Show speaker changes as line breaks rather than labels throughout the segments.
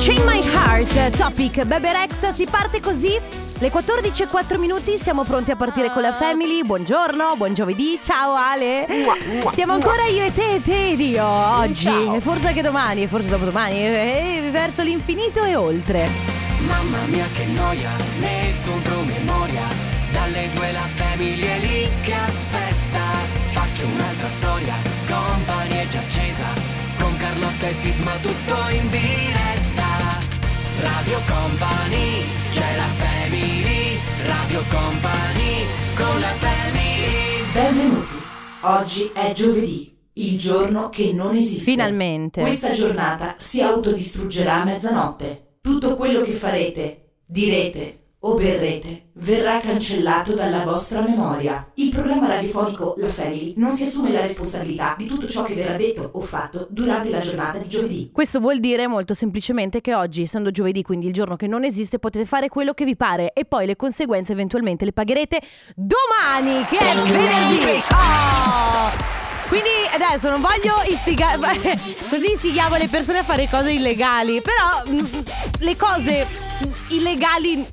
Chain My Heart, topic Bebe Rex, si parte così. Le 14 e 4 minuti, siamo pronti a partire con la family. Buongiorno, buon giovedì, ciao Ale. Siamo ancora io e te, te ed io oggi.
Ciao.
E forse anche domani, e forse dopodomani, e e verso l'infinito e oltre.
Mamma mia che noia, metto un promemoria Dalle due la famiglia è lì che aspetta Faccio un'altra storia, compagnia già accesa Con Carlotta e Sisma tutto in diretta Radio Company, c'è la family Radio Company, con la family
Benvenuti. Oggi è giovedì, il giorno che non esiste.
Finalmente.
Questa giornata si autodistruggerà a mezzanotte. Tutto quello che farete, direte o berrete verrà cancellato dalla vostra memoria. Il programma radiofonico La Family non si assume la responsabilità di tutto ciò che verrà detto o fatto durante la giornata di giovedì.
Questo vuol dire molto semplicemente che oggi, essendo giovedì, quindi il giorno che non esiste, potete fare quello che vi pare e poi le conseguenze eventualmente le pagherete domani, che è venerdì. Oh! Quindi adesso non voglio istigare, così istighiamo le persone a fare cose illegali, però mm, le cose illegali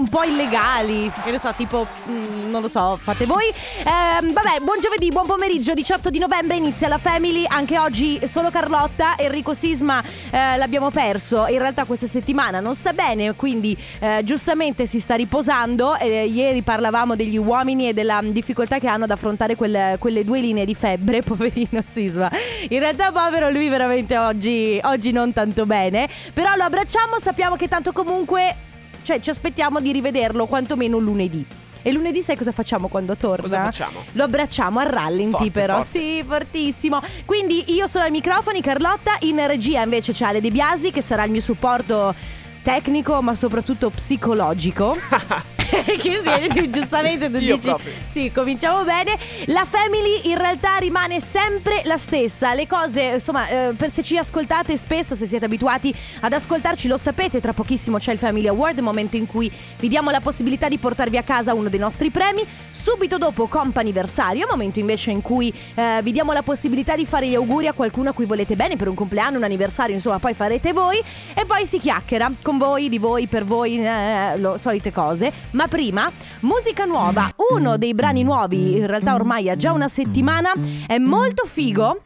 un po' illegali, che ne so, tipo, mm, non lo so, fate voi. Ehm, vabbè, buon giovedì, buon pomeriggio, 18 di novembre inizia la Family, anche oggi solo Carlotta, Enrico Sisma eh, l'abbiamo perso, in realtà questa settimana non sta bene, quindi eh, giustamente si sta riposando. Eh, ieri parlavamo degli uomini e della difficoltà che hanno ad affrontare quelle, quelle due linee di febbre, poverino Sisma. In realtà povero lui veramente oggi, oggi non tanto bene, però lo abbracciamo, sappiamo che tanto comunque cioè ci aspettiamo di rivederlo quantomeno lunedì. E lunedì sai cosa facciamo quando torna?
Cosa facciamo?
Lo abbracciamo a rallenti
Forte,
però,
forte.
sì, fortissimo. Quindi io sono ai microfoni, Carlotta, in regia invece c'è Ale De Biasi che sarà il mio supporto tecnico ma soprattutto psicologico. che giustamente tu
Io
dici
proprio.
sì, cominciamo bene. La family in realtà rimane sempre la stessa. Le cose, insomma, eh, per se ci ascoltate spesso, se siete abituati ad ascoltarci, lo sapete, tra pochissimo c'è il Family Award, momento in cui vi diamo la possibilità di portarvi a casa uno dei nostri premi. Subito dopo comp'anniversario, momento invece in cui eh, vi diamo la possibilità di fare gli auguri a qualcuno a cui volete bene per un compleanno, un anniversario, insomma, poi farete voi e poi si chiacchiera con voi, di voi, per voi, eh, lo, solite cose. Ma prima, musica nuova, uno dei brani nuovi, in realtà ormai ha già una settimana, è molto figo.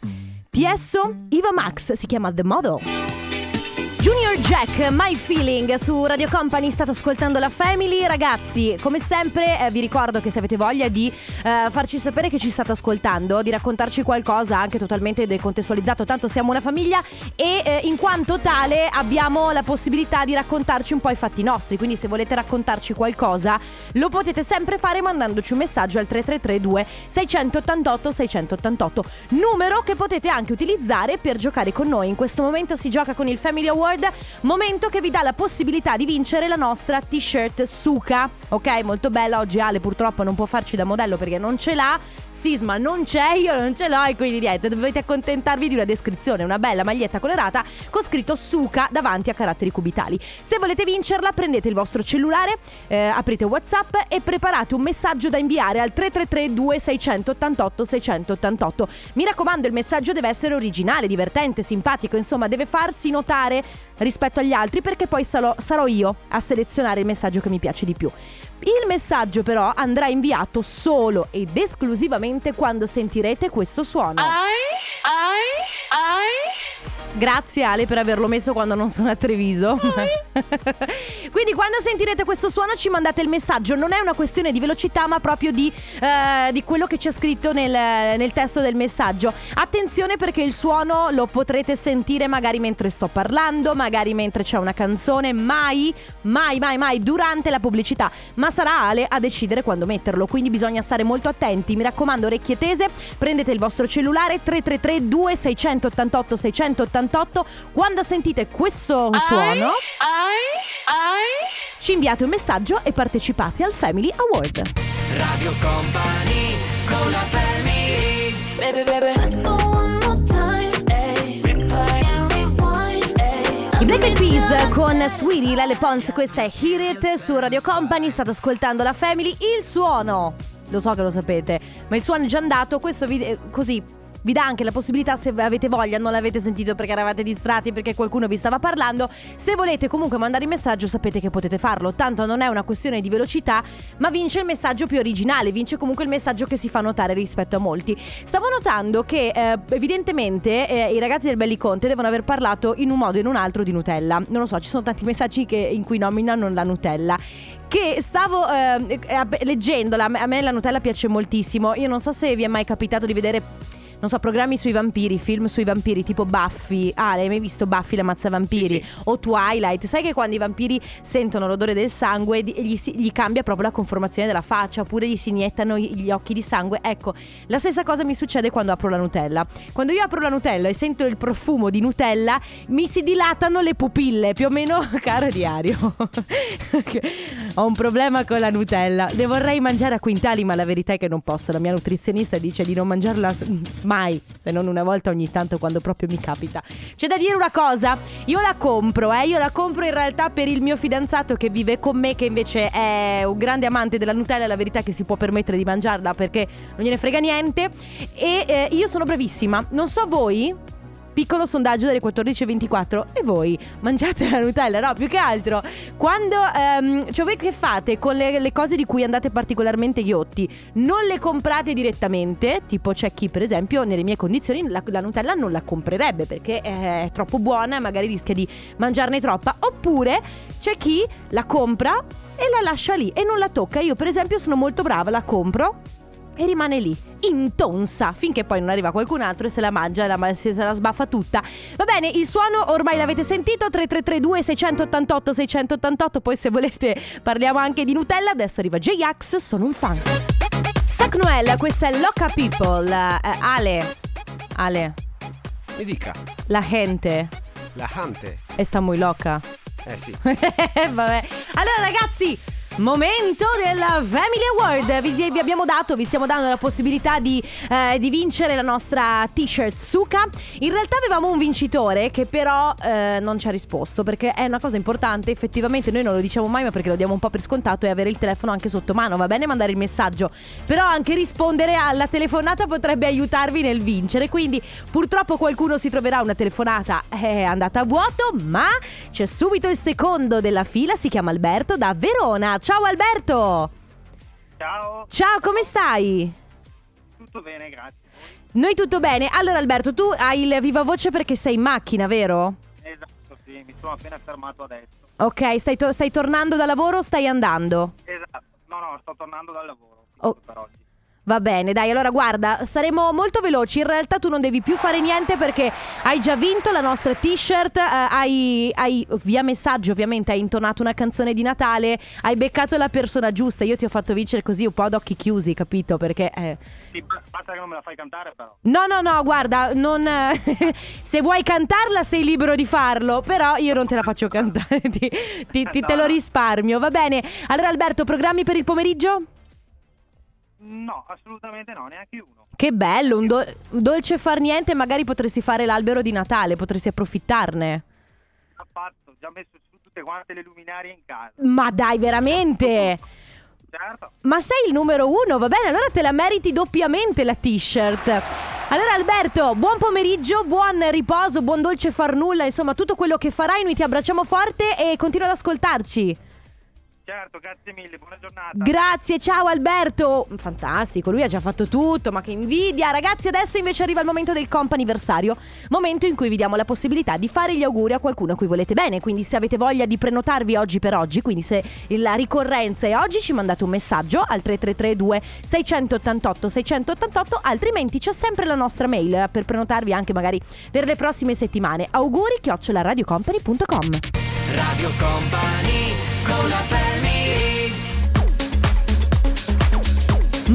Tiesso, Iva Max, si chiama The Model. Junior Jack, My Feeling su Radio Company, state ascoltando la Family. Ragazzi, come sempre eh, vi ricordo che se avete voglia di eh, farci sapere che ci state ascoltando, di raccontarci qualcosa anche totalmente decontestualizzato, tanto siamo una famiglia e eh, in quanto tale abbiamo la possibilità di raccontarci un po' i fatti nostri, quindi se volete raccontarci qualcosa lo potete sempre fare mandandoci un messaggio al 3332 688 688, numero che potete anche utilizzare per giocare con noi. In questo momento si gioca con il Family Award, momento che vi dà la possibilità di vincere la nostra t-shirt Suka. Ok, molto bella. Oggi Ale purtroppo non può farci da modello perché non ce l'ha. Sisma non c'è, io non ce l'ho e quindi niente, dovete accontentarvi di una descrizione, una bella maglietta colorata con scritto Suka davanti a caratteri cubitali. Se volete vincerla prendete il vostro cellulare, eh, aprite WhatsApp e preparate un messaggio da inviare al 333 2688 688. Mi raccomando, il messaggio deve essere originale, divertente, simpatico, insomma, deve farsi notare rispetto agli altri perché poi sarò, sarò io a selezionare il messaggio che mi piace di più. Il messaggio però andrà inviato solo ed esclusivamente quando sentirete questo suono. Grazie Ale per averlo messo quando non sono a Treviso. Quindi quando sentirete questo suono ci mandate il messaggio. Non è una questione di velocità ma proprio di, eh, di quello che c'è scritto nel, nel testo del messaggio. Attenzione perché il suono lo potrete sentire magari mentre sto parlando, magari mentre c'è una canzone, mai, mai, mai, mai durante la pubblicità. Ma sarà Ale a decidere quando metterlo. Quindi bisogna stare molto attenti. Mi raccomando, orecchie tese. Prendete il vostro cellulare 333 2688 688 Quando sentite questo suono, ci inviate un messaggio e partecipate al Family Award.
Radio Company, con la family.
I Black Eyed Peas con Sweetie, Lele Pons, questa è Hear It su Radio Company, state ascoltando la Family, il suono, lo so che lo sapete, ma il suono è già andato, questo video, così, vi dà anche la possibilità, se avete voglia, non l'avete sentito perché eravate distratti, perché qualcuno vi stava parlando, se volete comunque mandare il messaggio sapete che potete farlo, tanto non è una questione di velocità, ma vince il messaggio più originale, vince comunque il messaggio che si fa notare rispetto a molti. Stavo notando che eh, evidentemente eh, i ragazzi del Belliconte devono aver parlato in un modo o in un altro di Nutella. Non lo so, ci sono tanti messaggi che- in cui nominano la Nutella. Che stavo eh, eh, leggendola, a me la Nutella piace moltissimo. Io non so se vi è mai capitato di vedere. Non so, programmi sui vampiri, film sui vampiri, tipo Buffy. Ah, l'hai mai visto Buffy la mazza vampiri?
Sì, sì.
O Twilight. Sai che quando i vampiri sentono l'odore del sangue gli, si- gli cambia proprio la conformazione della faccia, oppure gli si iniettano gli occhi di sangue. Ecco, la stessa cosa mi succede quando apro la Nutella. Quando io apro la Nutella e sento il profumo di Nutella, mi si dilatano le pupille, più o meno caro diario. Ho un problema con la Nutella. Ne vorrei mangiare a quintali, ma la verità è che non posso. La mia nutrizionista dice di non mangiarla mai, se non una volta ogni tanto quando proprio mi capita. C'è da dire una cosa, io la compro, eh, io la compro in realtà per il mio fidanzato che vive con me, che invece è un grande amante della Nutella, la verità è che si può permettere di mangiarla perché non gliene frega niente e eh, io sono bravissima. Non so voi, Piccolo sondaggio delle 14.24 E voi mangiate la Nutella? No, più che altro. Quando, ehm, cioè voi che fate con le, le cose di cui andate particolarmente ghiotti? Non le comprate direttamente Tipo c'è chi per esempio nelle mie condizioni la, la Nutella non la comprerebbe Perché è troppo buona e magari rischia di mangiarne troppa. Oppure c'è chi la compra e la lascia lì e non la tocca. Io per esempio sono molto brava, la compro e rimane lì, intonsa, finché poi non arriva qualcun altro e se la mangia, la, se, la sbaffa tutta. Va bene, il suono ormai l'avete sentito, 3332 688 688, poi se volete parliamo anche di Nutella, adesso arriva J-Ax, sono un fan. Sac Noel, questa è Loca People, Eh, Ale, Ale,
Mi dica,
la gente
la Hante.
sta muy loca.
Eh sì.
Vabbè. Allora ragazzi, momento della Family Award. Vi, vi abbiamo dato, vi stiamo dando la possibilità di, eh, di vincere la nostra t-shirt Suka. In realtà avevamo un vincitore che però eh, non ci ha risposto perché è una cosa importante. Effettivamente noi non lo diciamo mai ma perché lo diamo un po' per scontato e avere il telefono anche sotto mano. Va bene mandare il messaggio, però anche rispondere alla telefonata potrebbe aiutarvi nel vincere. Quindi purtroppo qualcuno si troverà una telefonata è andata a vuoto, ma c'è subito il secondo della fila, si chiama Alberto da Verona. Ciao Alberto!
Ciao,
Ciao, come stai?
tutto bene, grazie.
Noi tutto bene. Allora Alberto, tu hai il viva voce perché sei in macchina, vero?
Esatto, sì, mi sono appena fermato adesso.
Ok, stai, to- stai tornando da lavoro o stai andando?
Esatto, no, no, sto tornando dal lavoro
Oh.
per oggi.
Va bene, dai, allora guarda, saremo molto veloci. In realtà tu non devi più fare niente perché hai già vinto la nostra t-shirt, eh, hai, hai- via messaggio ovviamente, hai intonato una canzone di Natale, hai beccato la persona giusta. Io ti ho fatto vincere così un po' ad occhi chiusi, capito? Perché... eh,
Sì, ba- basta che non me la fai cantare però.
No, no, no, guarda, non, se vuoi cantarla sei libero di farlo, però io non te la faccio cantare, ti, ti- ti- te lo risparmio, va bene? Allora Alberto, programmi per il pomeriggio?
No, assolutamente no, neanche uno.
Che bello, un, do- dolce far niente, magari potresti fare l'albero di Natale, potresti approfittarne.
Ha fatto, già messo su tutte quante le luminarie in casa.
Ma dai, veramente?
Certo,
Ma sei il numero uno, va bene, allora te la meriti doppiamente la t-shirt. Allora Alberto, buon pomeriggio, buon riposo, buon dolce far nulla, insomma tutto quello che farai, noi ti abbracciamo forte e continua ad ascoltarci.
Certo, grazie mille, buona giornata.
Grazie, ciao Alberto. Fantastico, lui ha già fatto tutto, ma che invidia. Ragazzi, adesso invece arriva il momento del comp'anniversario, momento in cui vi diamo la possibilità di fare gli auguri a qualcuno a cui volete bene. Quindi se avete voglia di prenotarvi oggi per oggi, quindi se la ricorrenza è oggi, ci mandate un messaggio al 3332 688 688, altrimenti c'è sempre la nostra mail per prenotarvi anche magari per le prossime settimane. Auguri radiocompany.com.
Radio Company con la family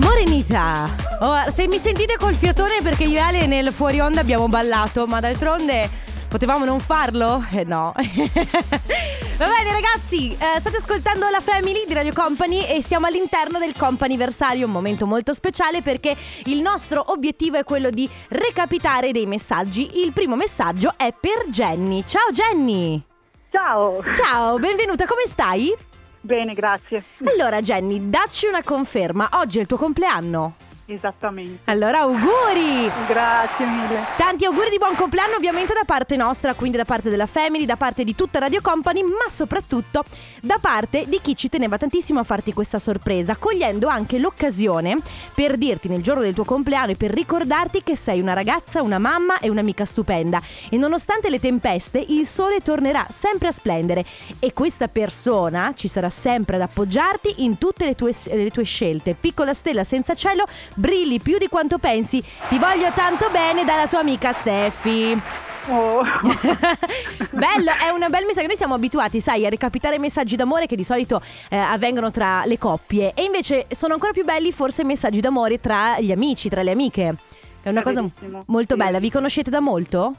Morenita, oh, se mi sentite col fiatone perché io e Ale nel fuori onda abbiamo ballato, ma d'altronde potevamo non farlo? Eh no. Va bene ragazzi, eh, state ascoltando la Family di Radio Company e siamo all'interno del comp'anniversario, un momento molto speciale perché il nostro obiettivo è quello di recapitare dei messaggi. Il primo messaggio è per Jenny. Ciao Jenny!
Ciao,
Ciao, benvenuta, come stai?
Bene, grazie.
Allora Jenny, dacci una conferma, oggi è il tuo compleanno.
Esattamente.
Allora, auguri!
Grazie mille.
Tanti auguri di buon compleanno ovviamente da parte nostra, quindi da parte della Family, da parte di tutta Radio Company, ma soprattutto da parte di chi ci teneva tantissimo a farti questa sorpresa, cogliendo anche l'occasione per dirti nel giorno del tuo compleanno e per ricordarti che sei una ragazza, una mamma e un'amica stupenda. E nonostante le tempeste, il sole tornerà sempre a splendere e questa persona ci sarà sempre ad appoggiarti in tutte le tue, le tue scelte. Piccola stella senza cielo, brilli più di quanto pensi. Ti voglio tanto bene dalla tua amica Steffi.
Oh.
Bello, è una bel messaggio. Noi siamo abituati, sai, a recapitare messaggi d'amore che di solito eh, avvengono tra le coppie. E invece sono ancora più belli forse messaggi d'amore tra gli amici, tra le amiche. È una
È
cosa molto
Sì.
bella. Vi conoscete da molto?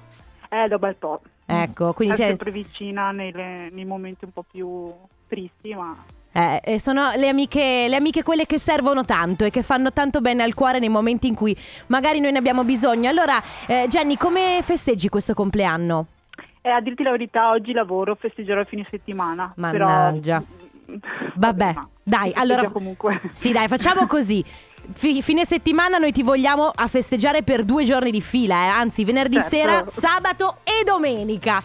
Eh, da bel po'.
Ecco, quindi
È
siete-
sempre vicina nelle- nei momenti un po' più tristi, ma
Eh, e sono le amiche, le amiche quelle che servono tanto e che fanno tanto bene al cuore nei momenti in cui magari noi ne abbiamo bisogno. Allora, eh, Jenny, come festeggi questo compleanno?
eh, a dirti la verità, oggi lavoro, festeggerò il fine settimana.
Mannaggia.
Però...
Vabbè,
ma
dai, allora-
comunque.
Sì, dai, facciamo così. Fi- fine settimana noi ti vogliamo a festeggiare per due giorni di fila, eh? anzi venerdì
Certo.
sera, sabato e domenica.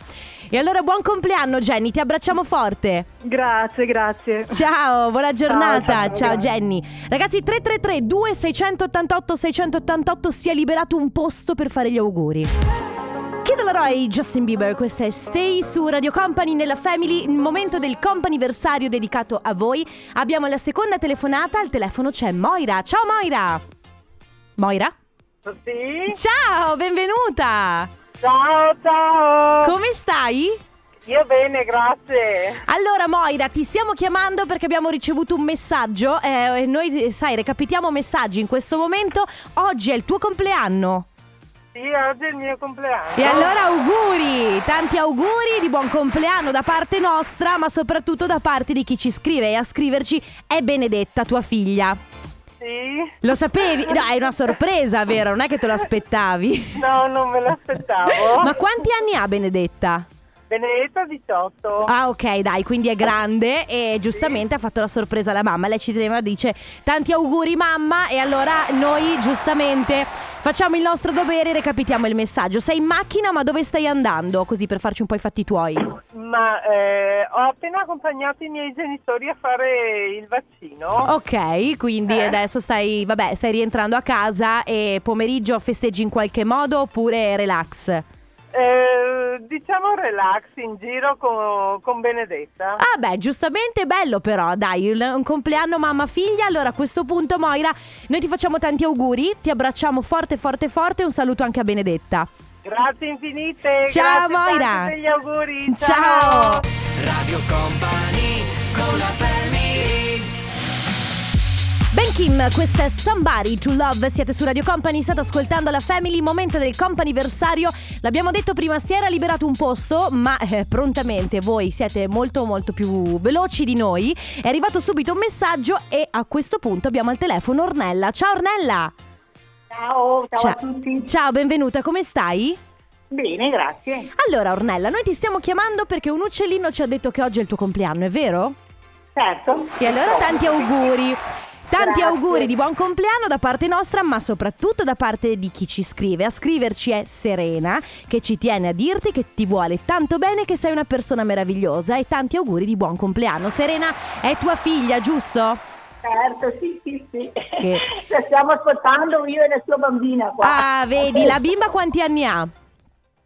E allora buon compleanno Jenny, ti abbracciamo forte.
Grazie, grazie.
Ciao, buona giornata.
ciao,
Ciao,
grazie.
Jenny. Ragazzi, 333 2688 688 si è liberato un posto per fare gli auguri. Kid Laroi, Justin Bieber, questa è Stay su Radio Company nella Family, il momento del companiversario dedicato a voi. Abbiamo la seconda telefonata, al telefono c'è Moira. Ciao Moira! Moira?
Sì?
Ciao, benvenuta!
Ciao, ciao!
Come stai?
Io bene, grazie.
Allora Moira, ti stiamo chiamando perché abbiamo ricevuto un messaggio eh, e noi, sai, recapitiamo messaggi in questo momento. Oggi è il tuo compleanno.
Sì, oggi è il mio compleanno.
E allora auguri, tanti auguri di buon compleanno da parte nostra, ma soprattutto da parte di chi ci scrive e a scriverci è Benedetta, tua figlia.
Sì?
Lo sapevi? No, è una sorpresa, vero? Non è che te lo aspettavi.
No, non me l'aspettavo.
Ma quanti anni ha Benedetta?
Benedetta 18.
Ah, ok, dai, quindi è grande e giustamente ha fatto la sorpresa alla mamma. Lei ci teneva, dice tanti auguri mamma e allora noi giustamente facciamo il nostro dovere e recapitiamo il messaggio. Sei in macchina ma dove stai andando? Così per farci un po' i fatti tuoi.
Ma eh, ho appena accompagnato i miei genitori a fare il vaccino.
Ok, quindi
Eh.
adesso stai, vabbè, stai rientrando a casa e pomeriggio festeggi in qualche modo oppure relax?
Eh, diciamo relax in giro con, con Benedetta.
Ah beh, giustamente bello però, dai, il- un compleanno mamma-figlia, allora a questo punto Moira, noi ti facciamo tanti auguri, ti abbracciamo forte forte forte un saluto anche a Benedetta.
Grazie infinite.
Ciao,
grazie
Moira.
gli auguri.
Ciao.
Radio Company con la
Kim, questa è Somebody to Love, siete su Radio Company, state ascoltando la Family, momento del companiversario, l'abbiamo detto prima, si era liberato un posto, ma eh, prontamente voi siete molto molto più veloci di noi, è arrivato subito un messaggio e a questo punto abbiamo al telefono Ornella. Ciao Ornella!
Ciao, ciao, a tutti.
Ciao, benvenuta, come stai?
Bene, grazie.
Allora Ornella, noi ti stiamo chiamando perché un uccellino ci ha detto che oggi è il tuo compleanno, è vero?
Certo.
E allora tanti auguri. Tanti
Grazie.
auguri di buon compleanno da parte nostra, ma soprattutto da parte di chi ci scrive. A scriverci è Serena, che ci tiene a dirti che ti vuole tanto bene, che sei una persona meravigliosa e tanti auguri di buon compleanno. Serena è tua figlia, giusto?
Certo, sì, sì, sì.
Che-
La stiamo ascoltando io e la sua bambina qua.
Ah, vedi, la bimba quanti anni ha?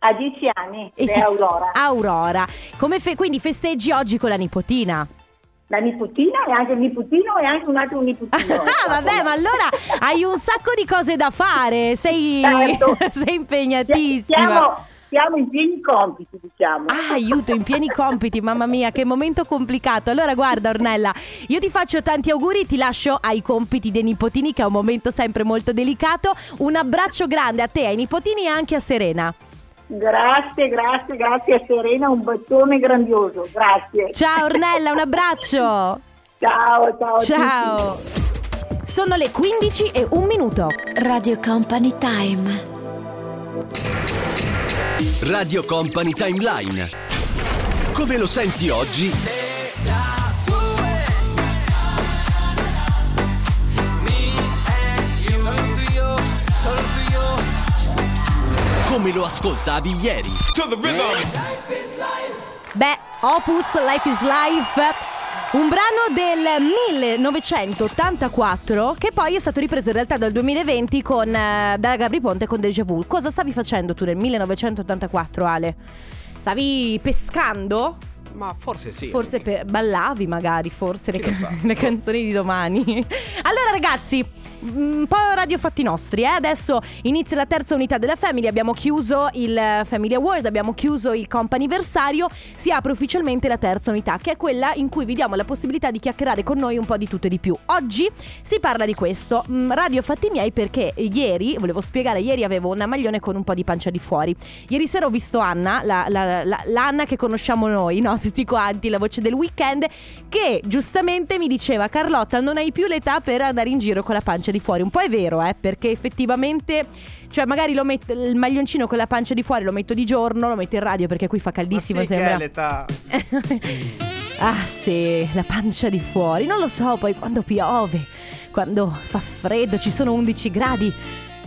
Ha dieci anni,
E
è
si-
Aurora.
Aurora. Come fe- quindi festeggi oggi con la nipotina?
La nipotina e anche il nipotino e anche un altro nipotino.
Ah, vabbè, ma allora hai un sacco di cose da fare. Sei,
Certo.
sei impegnatissima.
Siamo, siamo in pieni compiti, diciamo.
Ah, aiuto, in pieni compiti, mamma mia, che momento complicato. Allora, guarda, Ornella, io ti faccio tanti auguri, ti lascio ai compiti dei nipotini, che è un momento sempre molto delicato. Un abbraccio grande a te, ai nipotini e anche a Serena.
Grazie, grazie, grazie a Serena, un bacione grandioso. Grazie.
Ciao, Ornella, un abbraccio.
Ciao, ciao.
Ciao. Sono le 15 e un minuto.
Radio Company Time.
Radio Company Timeline. Come lo senti oggi? Come lo ascoltavi ieri.
Beh, Opus Life is Life. Un brano del 1984 che poi è stato ripreso in realtà dal 2020 con, eh, da Gabri Ponte con Deja Vu. Cosa stavi facendo tu nel 1984, Ale? Stavi pescando?
Ma forse sì.
Forse pe- ballavi magari, forse le,
sa?
le canzoni di domani. allora ragazzi, un po' radio fatti nostri, eh? adesso inizia la terza unità della Family, abbiamo chiuso il Family Award, abbiamo chiuso il comp'anniversario, si apre ufficialmente la terza unità che è quella in cui vi diamo la possibilità di chiacchierare con noi un po' di tutto e di più. Oggi si parla di questo, mm, radio fatti miei perché ieri, volevo spiegare, ieri avevo una maglione con un po' di pancia di fuori. Ieri sera ho visto Anna, la, la- la- l'Anna che conosciamo noi, no? tutti quanti, la voce del weekend, che giustamente mi diceva Carlotta non hai più l'età per andare in giro con la pancia di fuori. Un po' è vero, eh, perché effettivamente, cioè magari lo metto, il maglioncino con la pancia di fuori lo metto di giorno, lo metto in radio perché qui fa
Ma
caldissimo.
sì che
sembra.
è l'età.
Ah sì, la pancia di fuori. Non lo so, poi quando piove, quando fa freddo, ci sono 11 gradi.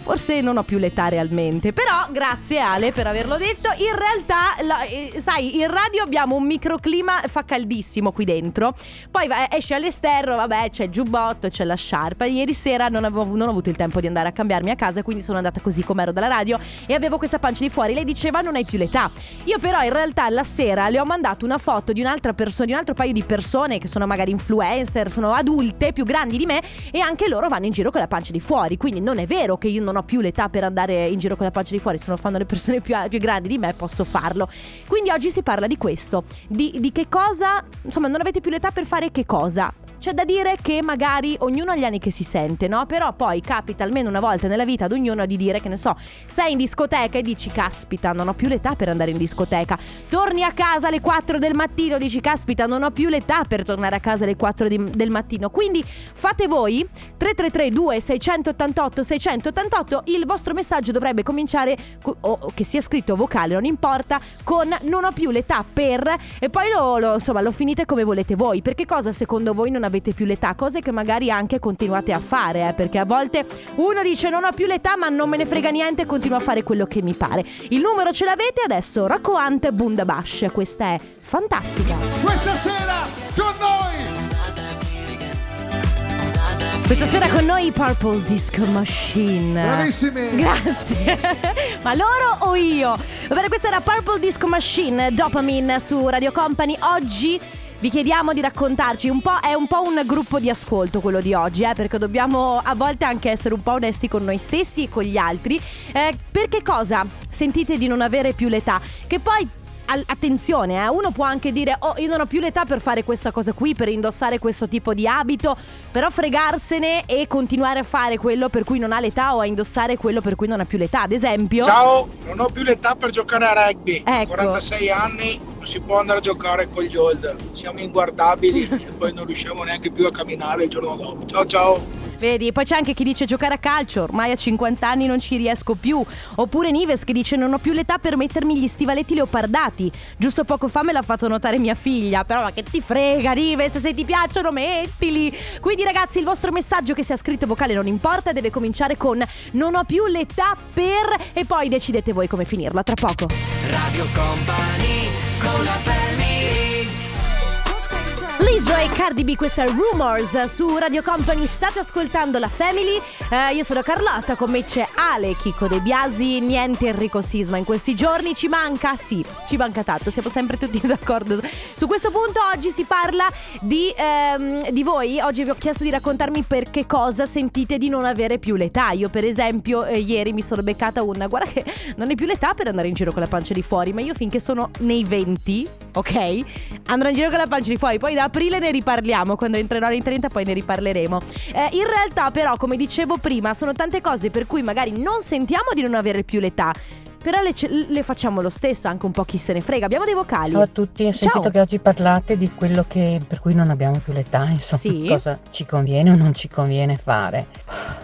Forse non ho più l'età realmente, però grazie Ale per averlo detto. In realtà, la- eh, sai, in radio abbiamo un microclima, fa caldissimo qui dentro. Poi va- esce all'esterno, vabbè, c'è il giubbotto, c'è la sciarpa. Ieri sera non, avevo, non ho avuto il tempo di andare a cambiarmi a casa, quindi sono andata così com'ero dalla radio e avevo questa pancia di fuori. Lei diceva non hai più l'età. Io però in realtà la sera le ho mandato una foto di un'altra persona, di un altro paio di persone che sono magari influencer, sono adulte, più grandi di me e anche loro vanno in giro con la pancia di fuori. Quindi non è vero che io non ho più l'età per andare in giro con la pancia di fuori, se lo fanno le persone più, più grandi di me posso farlo. Quindi oggi si parla di questo, di, di che cosa, insomma non avete più l'età per fare che cosa. C'è da dire che magari ognuno ha gli anni che si sente, no? Però poi capita almeno una volta nella vita ad ognuno di dire che ne so, sei in discoteca e dici caspita, non ho più l'età per andare in discoteca. Torni a casa alle 4 del mattino, dici caspita, non ho più l'età per tornare a casa alle 4 di- del mattino. Quindi fate voi 333 2688 688, il vostro messaggio dovrebbe cominciare co- o o che sia scritto vocale, non importa, con non ho più l'età per e poi lo, lo- insomma lo finite come volete voi. Perché cosa secondo voi non avete più l'età? Cose che magari anche continuate a fare, eh, perché a volte uno dice non ho più l'età ma non me ne frega niente continuo a fare quello che mi pare. Il numero ce l'avete adesso, Rocco Hunt Bundabash, questa è fantastica.
Questa sera con noi
Questa sera con noi Purple Disco Machine.
Bravissimi.
Grazie. Ma loro o io? Va bene, questa era Purple Disco Machine, Dopamine su Radio Company. Oggi vi chiediamo di raccontarci un po', è un po' un gruppo di ascolto quello di oggi, eh, perché dobbiamo a volte anche essere un po' onesti con noi stessi e con gli altri. Eh, per che cosa sentite di non avere più l'età? Che poi attenzione, eh, uno può anche dire "Oh, io non ho più l'età per fare questa cosa qui, per indossare questo tipo di abito", però fregarsene e continuare a fare quello per cui non ha l'età o a indossare quello per cui non ha più l'età. Ad esempio,
Ciao, non ho più l'età per giocare a rugby.
Ecco.
46 anni, non si può andare a giocare con gli old. Siamo inguardabili e poi non riusciamo neanche più a camminare il giorno dopo. Ciao ciao.
Vedi, poi c'è anche chi dice giocare a calcio, ormai a 50 anni non ci riesco più. Oppure Nives che dice non ho più l'età per mettermi gli stivaletti leopardati. Giusto poco fa me l'ha fatto notare mia figlia. Però ma che ti frega Nives, se ti piacciono mettili. Quindi ragazzi il vostro messaggio che sia scritto vocale non importa, deve cominciare con non ho più l'età per e poi decidete voi come finirla. Tra poco.
Radio Company con la family
Lizzo e Cardi B, questa è Rumors su Radio Company, state ascoltando la Family, Eh, io sono Carlotta, con me c'è Ale, Chico De Biasi, niente Enrico Sisma in questi giorni, ci manca, sì, ci manca tanto, siamo sempre tutti d'accordo. Su questo punto, oggi si parla di, ehm, di voi, oggi vi ho chiesto di raccontarmi per che cosa sentite di non avere più l'età, io per esempio eh, ieri mi sono beccata una, guarda che non hai più l'età per andare in giro con la pancia di fuori, ma io finché sono nei 20, ok, andrò in giro con la pancia di fuori, poi da aprile ne riparliamo, quando entrerò nei 30 poi ne riparleremo. Eh, in realtà però, come dicevo prima, sono tante cose per cui magari non sentiamo di non avere più l'età. Però le, le facciamo lo stesso, anche un po' chi se ne frega. Abbiamo dei vocali.
Ciao a tutti, ho sentito
Ciao.
che oggi parlate di quello che, per cui non abbiamo più l'età, insomma,
Sì.
cosa ci conviene o non ci conviene fare.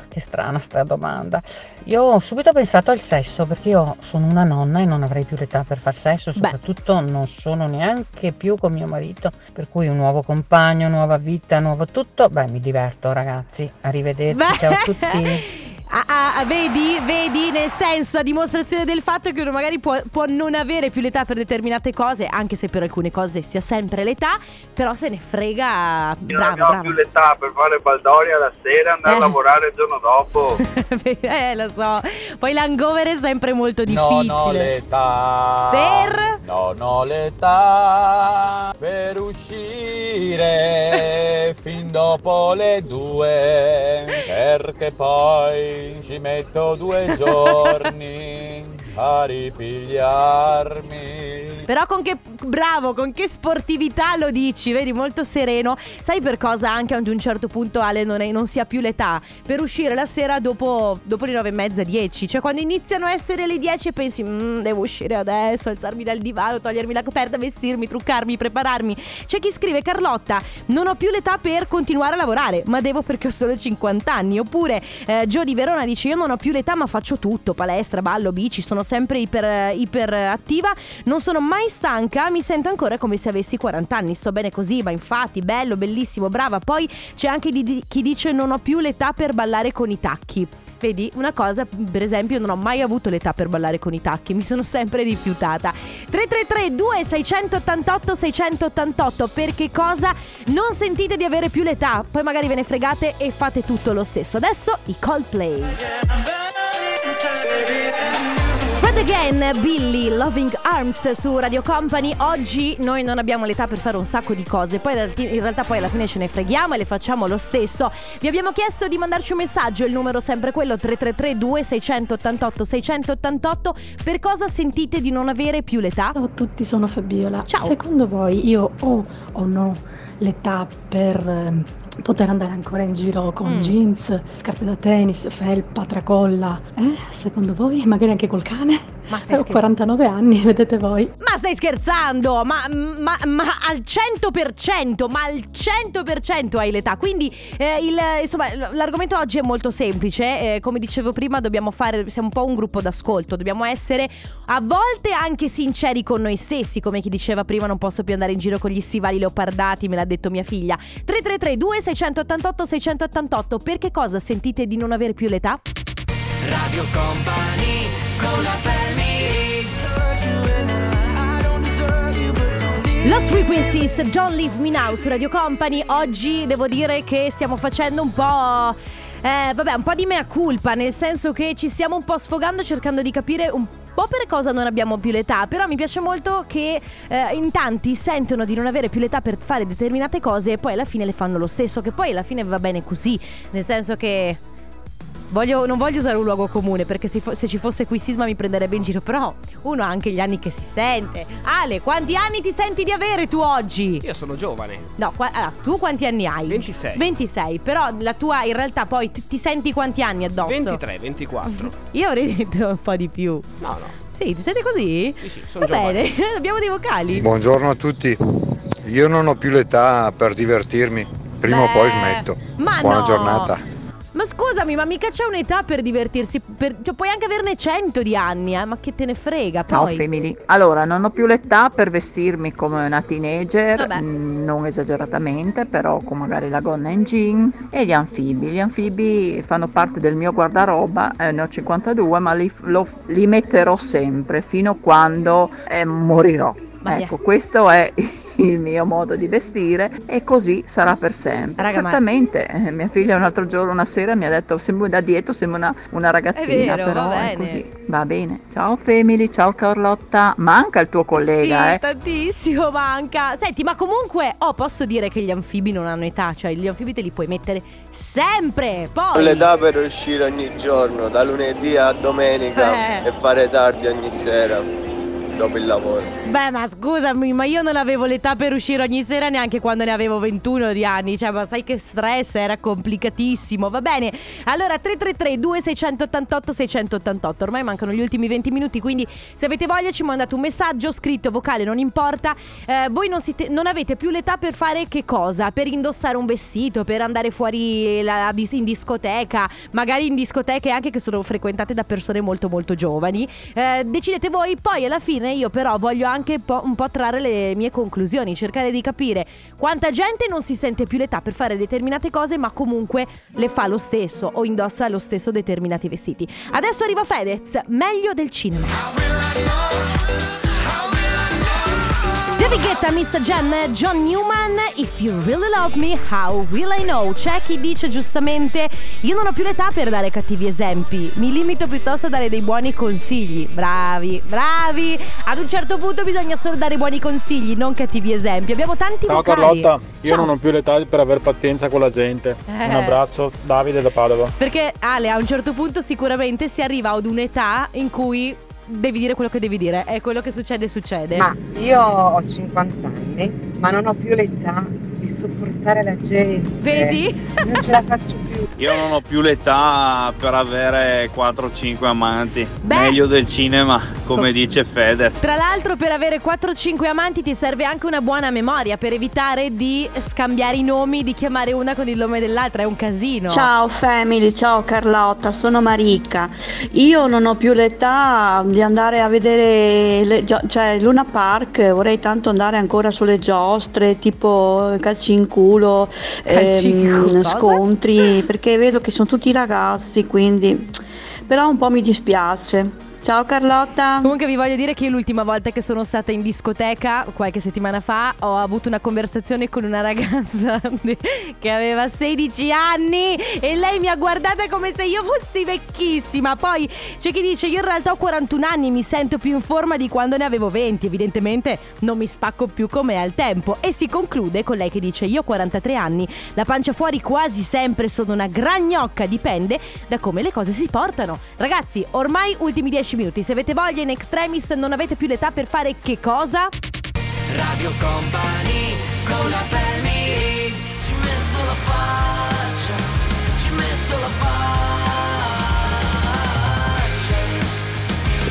Che strana sta domanda. Io ho subito pensato al sesso perché io sono una nonna e non avrei più l'età per far sesso, soprattutto non sono neanche più con mio marito, per cui un nuovo compagno, nuova vita, nuovo tutto. Beh, mi diverto ragazzi, arrivederci,
Beh.
ciao a tutti.
Ah, ah, vedi, vedi, nel senso, a dimostrazione del fatto che uno magari può, può non avere più l'età per determinate cose, anche se per alcune cose sia sempre l'età, però se ne frega.
Io non
Bravo,
abbiamo
bravo.
più l'età per fare baldoria la sera e andare
Eh.
a lavorare il giorno dopo.
eh, lo so. Poi l'hangover è sempre molto difficile.
Non ho l'età.
Per?
Non ho l'età per uscire fin dopo le due. Perché poi ci metto due giorni a ripigliarmi.
Però con che bravo, con che sportività lo dici, vedi, molto sereno. Sai per cosa anche ad un certo punto Ale non, è- non si più l'età? Per uscire la sera dopo, dopo le nove e mezza, dieci. Cioè quando iniziano a essere le dieci e pensi, "Mm, devo uscire adesso, alzarmi dal divano, togliermi la coperta, vestirmi, truccarmi, prepararmi. C'è chi scrive, Carlotta, non ho più l'età per continuare a lavorare, ma devo perché ho solo 50 anni. Oppure eh, Gio di Verona dice, io non ho più l'età ma faccio tutto, palestra, ballo, bici, sono sempre iper, iper non sono mai stanca, mi sento ancora come se avessi 40 anni, sto bene così, ma infatti bello, bellissimo, brava. Poi c'è anche di- di- chi dice non ho più l'età per ballare con i tacchi. Vedi, una cosa, per esempio, non ho mai avuto l'età per ballare con i tacchi, mi sono sempre rifiutata. 333 2688 688 per che cosa non sentite di avere più l'età? Poi magari ve ne fregate e fate tutto lo stesso. Adesso i Coldplay. Fred Again, Billy, Loving Arms su Radio Company. Oggi noi non abbiamo l'età per fare un sacco di cose, poi in realtà poi alla fine ce ne freghiamo e le facciamo lo stesso. Vi abbiamo chiesto di mandarci un messaggio, il numero sempre quello 333 2688 688. Per cosa sentite di non avere più l'età?
Ciao a tutti, sono Fabiola.
Ciao.
Secondo voi io ho o no l'età per ehm, poter andare ancora in giro con
Mm.
jeans, scarpe da tennis, felpa, tracolla? Eh? Secondo voi? Magari anche col cane?
Ma stai
ho
scher-
49 anni, vedete voi.
Ma stai scherzando? Ma, ma- ma al 100%, ma al 100% hai l'età. Quindi, eh, il- insomma, l'argomento oggi è molto semplice. Eh, come dicevo prima, dobbiamo fare, siamo un po' un gruppo d'ascolto. Dobbiamo essere a volte anche sinceri con noi stessi. Come chi diceva prima, non posso più andare in giro con gli stivali leopardati, me l'ha detto mia figlia. 333 2688 688 Per che cosa sentite di non avere più l'età?
Radio Company con la
Lost Frequencies, Don't Leave Me Now su Radio Company. Oggi devo dire che stiamo facendo un po'. Eh, vabbè, un po' di mea culpa, nel senso che ci stiamo un po' sfogando cercando di capire un po' per cosa non abbiamo più l'età. Però mi piace molto che eh, in tanti sentono di non avere più l'età per fare determinate cose e poi alla fine le fanno lo stesso. Che poi alla fine va bene così. Nel senso che. Voglio- non voglio usare un luogo comune perché se, fo- se ci fosse qui Sisma mi prenderebbe in giro, però uno ha anche gli anni che si sente. Ale, quanti anni ti senti di avere tu oggi?
Io sono giovane.
No, qua- allora, tu quanti anni hai?
26.
26, però la tua in realtà poi ti, ti senti quanti anni addosso?
23, 24.
Io avrei detto un po' di più.
No, no.
Sì, ti senti così?
Sì, sì, sono
Va bene,
giovane.
abbiamo dei vocali.
Buongiorno a tutti. Io non ho più l'età per divertirmi. Prima o
Beh,
poi smetto.
ma
Buona
no.
giornata.
Ma scusami, ma mica c'è un'età per divertirsi? Per- cioè, puoi anche averne 100 di anni, eh? ma che te ne frega
Ciao
poi.
Family. Allora, non ho più l'età per vestirmi come una teenager,
Vabbè.
mm, non esageratamente, però con magari la gonna in jeans e gli anfibi. Gli anfibi fanno parte del mio guardaroba, eh, ne ho 52, ma li, lo- li metterò sempre fino a quando eh, morirò.
Ma
ecco, questo è il mio modo di vestire e così sarà per sempre.
Raga, ma-
Certamente, eh, mia figlia un altro giorno, una sera, mi ha detto, sembri da dietro, sembri una, una ragazzina,
vero,
però
va
è così. Va bene. Ciao Family, ciao Carlotta. Manca il tuo collega,
sì,
eh.
tantissimo manca. Senti, ma comunque, oh, posso dire che gli anfibi non hanno età, cioè gli anfibi te li puoi mettere sempre. Poi
l'età per uscire ogni giorno, da lunedì a domenica
Eh.
e fare tardi ogni sera dopo il lavoro.
Beh, ma scusami, ma io non avevo l'età per uscire ogni sera neanche quando ne avevo 21 di anni. Cioè, ma sai che stress, era complicatissimo. Va bene. Allora, 333 2688 688. Ormai mancano gli ultimi 20 minuti, quindi se avete voglia ci mandate un messaggio scritto, vocale, non importa. Eh, voi non, siete- non avete più l'età per fare che cosa? Per indossare un vestito, per andare fuori la- in discoteca, magari in discoteche anche che sono frequentate da persone molto molto giovani. Eh, decidete voi, poi alla fine bene, io però voglio anche po- un po' trarre le mie conclusioni, cercare di capire quanta gente non si sente più l'età per fare determinate cose, ma comunque le fa lo stesso o indossa lo stesso determinati vestiti. Adesso arriva Fedez, meglio del cinema. David Guetta, Miss Jam, John Newman, If You Really Love Me, How Will I Know? C'è chi dice giustamente, io non ho più l'età per dare cattivi esempi, mi limito piuttosto a dare dei buoni consigli. Bravi, bravi! Ad un certo punto bisogna solo dare buoni consigli, non cattivi esempi. Abbiamo tanti
Ciao
vocali.
Carlotta, io
Ciao.
non ho più l'età per avere pazienza con la gente.
Eh.
Un abbraccio, Davide da Padova.
Perché Ale, a un certo punto sicuramente si arriva ad un'età in cui devi dire quello che devi dire e quello che succede succede.
Ma io ho 50 anni, ma non ho più l'età di sopportare la gente.
Vedi?
Non ce la faccio più.
Io non ho più l'età per avere 4-5 amanti. Meglio del cinema, come dice Fedez.
Tra l'altro per avere 4-5 amanti ti serve anche una buona memoria per evitare di scambiare i nomi, di chiamare una con il nome dell'altra, è un casino.
Ciao family, ciao Carlotta, sono Marica. Io non ho più l'età di andare a vedere le cioè Luna Park, vorrei tanto andare ancora sulle giostre, tipo calci in culo,
Calci in
ehm,
culo,
scontri, perché vedo che sono tutti ragazzi, quindi però un po' mi dispiace. Ciao Carlotta.
Comunque vi voglio dire che l'ultima volta che sono stata in discoteca, qualche settimana fa, ho avuto una conversazione con una ragazza che aveva 16 anni e lei mi ha guardata come se io fossi vecchissima. Poi c'è chi dice io in realtà ho 41 anni, mi sento più in forma di quando ne avevo 20. Evidentemente non mi spacco più come al tempo. E si conclude con lei che dice io ho 43 anni, la pancia fuori quasi sempre sono una gran gnocca, dipende da come le cose si portano. Ragazzi, ormai ultimi 10 minuti, se avete voglia in extremis non avete più l'età per fare che cosa?
Radio Company con la family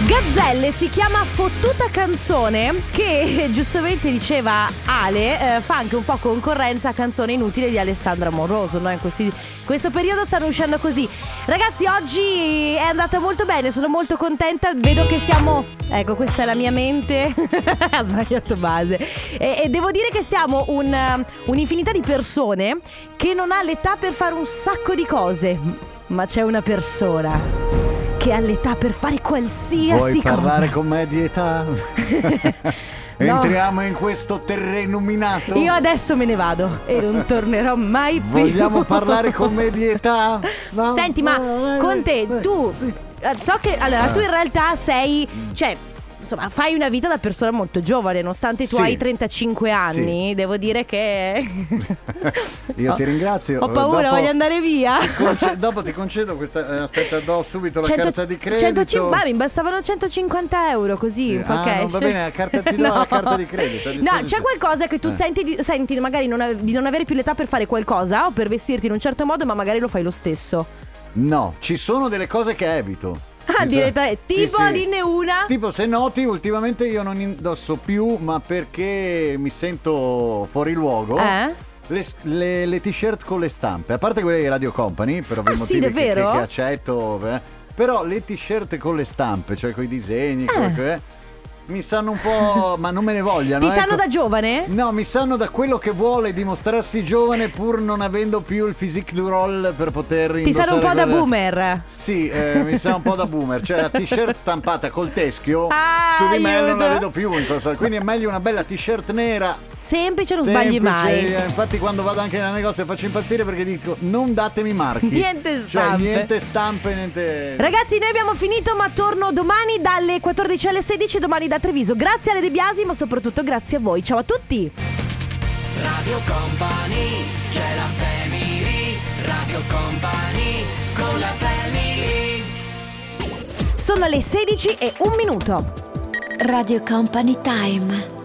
Gazzelle si chiama Fottuta canzone che giustamente diceva Ale eh, fa anche un po' concorrenza a canzone inutile di Alessandra Moroso no? in, questi- questo periodo stanno uscendo così. Ragazzi oggi è andata molto bene sono molto contenta vedo che siamo ecco questa è la mia mente ha sbagliato base. E, e devo dire che siamo un, eh, un'infinità di persone che non ha l'età per fare un sacco di cose ma c'è una persona che ha l'età per fare qualsiasi
Vuoi parlare
cosa.
con me di età? Entriamo in questo terreno minato?
Io adesso me ne vado e non tornerò mai più.
Vogliamo parlare con me di età? No?
Senti, ma con te, tu. eh, So che. Allora, tu in realtà sei. Cioè. Insomma, fai una vita da persona molto giovane, nonostante tu
Sì.
hai 35 anni. Devo dire che.
Io ti ringrazio.
Ho paura,
Dopo-
voglio andare via.
Conce- dopo ti concedo questa. eh, aspetta, do subito la
100
carta di credito.
105 ma mi bastavano 150 euro così, un po'
Ah,
cash.
va bene, la carta- ti do la carta di credito,
No, c'è qualcosa che tu
Eh.
senti, di, senti magari non ave- di non avere più l'età per fare qualcosa o per vestirti in un certo modo, ma magari lo fai lo stesso.
No, ci sono delle cose che evito.
Ah, direttamente. Tipo,
Sì, sì.
dinne una.
Tipo, se noti, ultimamente io non indosso più, ma perché mi sento fuori luogo.
Eh?
Le, le- le t-shirt con le stampe, a parte quelle di Radio Company, per ovvi
Ah, sì,
motivi che- che,
davvero?
che accetto, eh, però le t-shirt con le stampe, cioè con i disegni, eh, mi sanno un po', ma non me ne vogliano.
Ti sanno
ecco.
da giovane?
No, mi sanno da quello che vuole dimostrarsi giovane pur non avendo più il physique du roll per poter
Ti sanno un po'
indossare
da boomer.
Sì, eh, mi sa un po' da boomer. Cioè la t-shirt stampata col teschio
Ah,
su di me non la vedo più. in questo- Quindi è meglio una bella t-shirt nera.
Semplice, non sbagli
semplice.
mai.
Eh, Infatti, quando vado anche nel negozio faccio impazzire perché dico non datemi marchi.
Niente
Cioè,
stampe.
niente stampe, niente.
Ragazzi, noi abbiamo finito, ma torno domani dalle 14 alle 16, domani da Treviso. Grazie alle De Biasi, ma soprattutto grazie a voi. Ciao a tutti!
Radio Company C'è la family Radio Company Con la family
Sono le 16 e un minuto.
Radio Company Time.